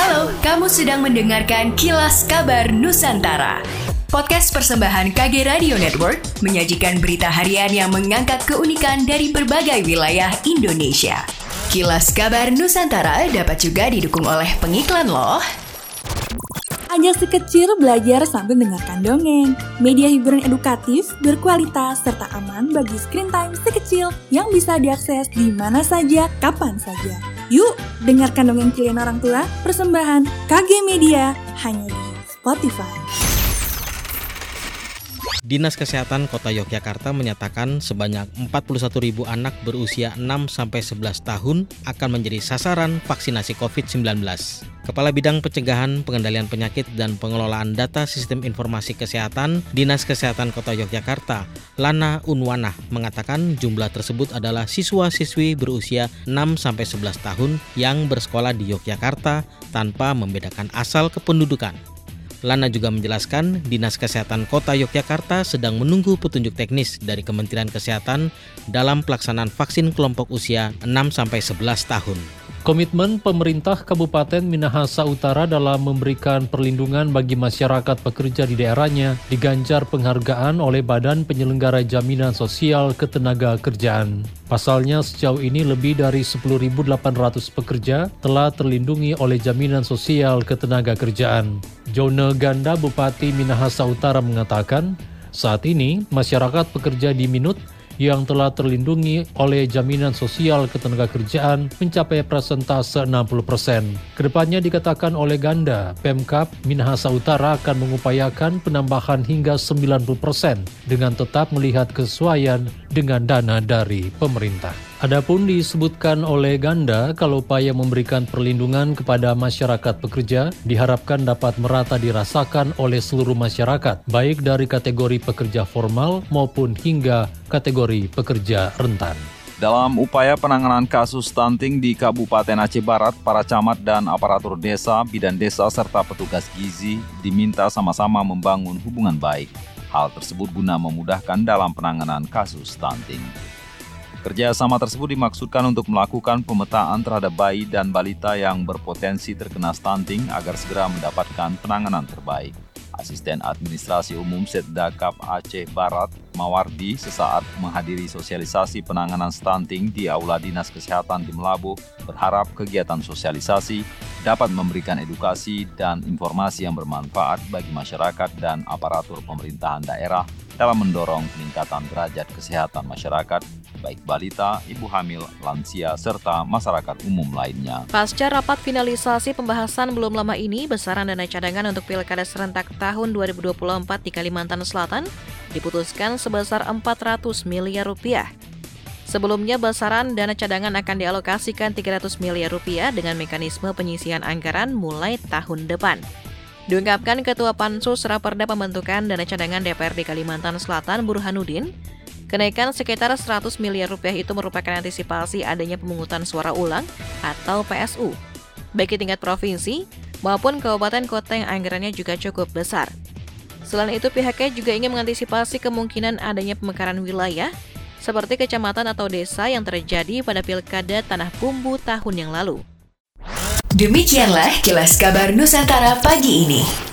Halo, kamu sedang mendengarkan Kilas Kabar Nusantara. Podcast persembahan KG Radio Network menyajikan berita harian yang mengangkat keunikan dari berbagai wilayah Indonesia. Kilas Kabar Nusantara dapat juga didukung oleh pengiklan loh. Ajak si kecil belajar sambil mendengarkan dongeng. Media hiburan edukatif, berkualitas, serta aman bagi screen time si kecil yang bisa diakses di mana saja, kapan saja. Yuk, dengarkan dongeng kalian orang tua, persembahan KG Media, hanya di Spotify. Dinas Kesehatan Kota Yogyakarta menyatakan sebanyak 41.000 anak berusia 6-11 tahun akan menjadi sasaran vaksinasi COVID-19. Kepala Bidang Pencegahan, Pengendalian Penyakit, dan Pengelolaan Data Sistem Informasi Kesehatan Dinas Kesehatan Kota Yogyakarta, Lana Unwana, mengatakan jumlah tersebut adalah siswa-siswi berusia 6-11 tahun yang bersekolah di Yogyakarta tanpa membedakan asal kependudukan. Lana juga menjelaskan Dinas Kesehatan Kota Yogyakarta sedang menunggu petunjuk teknis dari Kementerian Kesehatan dalam pelaksanaan vaksin kelompok usia 6-11 tahun. Komitmen pemerintah Kabupaten Minahasa Utara dalam memberikan perlindungan bagi masyarakat pekerja di daerahnya diganjar penghargaan oleh Badan Penyelenggara Jaminan Sosial Ketenaga Kerjaan. Pasalnya sejauh ini lebih dari 10.800 pekerja telah terlindungi oleh jaminan sosial ketenaga kerjaan. Jone Ganda Bupati Minahasa Utara mengatakan, saat ini masyarakat pekerja di Minut yang telah terlindungi oleh jaminan sosial ketenagakerjaan mencapai persentase 60 persen. Ke depannya dikatakan oleh Ganda, Pemkap Minahasa Utara akan mengupayakan penambahan hingga 90 persen dengan tetap melihat kesesuaian dengan dana dari pemerintah. Adapun disebutkan oleh Ganda kalau upaya memberikan perlindungan kepada masyarakat pekerja diharapkan dapat merata dirasakan oleh seluruh masyarakat, baik dari kategori pekerja formal maupun hingga kategori pekerja rentan. Dalam upaya penanganan kasus stunting di Kabupaten Aceh Barat, para camat dan aparatur desa, bidan desa, serta petugas gizi diminta sama-sama membangun hubungan baik. Hal tersebut guna memudahkan dalam penanganan kasus stunting. Kerjasama tersebut dimaksudkan untuk melakukan pemetaan terhadap bayi dan balita yang berpotensi terkena stunting agar segera mendapatkan penanganan terbaik. Asisten Administrasi Umum Setdakap Aceh Barat, Mawardi, sesaat menghadiri sosialisasi penanganan stunting di Aula Dinas Kesehatan di Melabu, berharap kegiatan sosialisasi dapat memberikan edukasi dan informasi yang bermanfaat bagi masyarakat dan aparatur pemerintahan daerah dalam mendorong peningkatan derajat kesehatan masyarakat baik balita, ibu hamil, lansia, serta masyarakat umum lainnya. Pasca rapat finalisasi pembahasan belum lama ini, besaran dana cadangan untuk Pilkada serentak tahun 2024 di Kalimantan Selatan diputuskan sebesar 400 miliar rupiah. Sebelumnya, besaran dana cadangan akan dialokasikan 300 miliar rupiah dengan mekanisme penyisian anggaran mulai tahun depan. Diungkapkan Ketua Pansus Raperda Pembentukan Dana Cadangan DPRD Kalimantan Selatan Burhanuddin, Kenaikan sekitar 100 miliar rupiah itu merupakan antisipasi adanya pemungutan suara ulang atau PSU, baik di tingkat provinsi maupun kabupaten kota yang anggarannya juga cukup besar. Selain itu, pihaknya juga ingin mengantisipasi kemungkinan adanya pemekaran wilayah seperti kecamatan atau desa yang terjadi pada pilkada Tanah Bumbu tahun yang lalu. Demikianlah kilas kabar Nusantara pagi ini.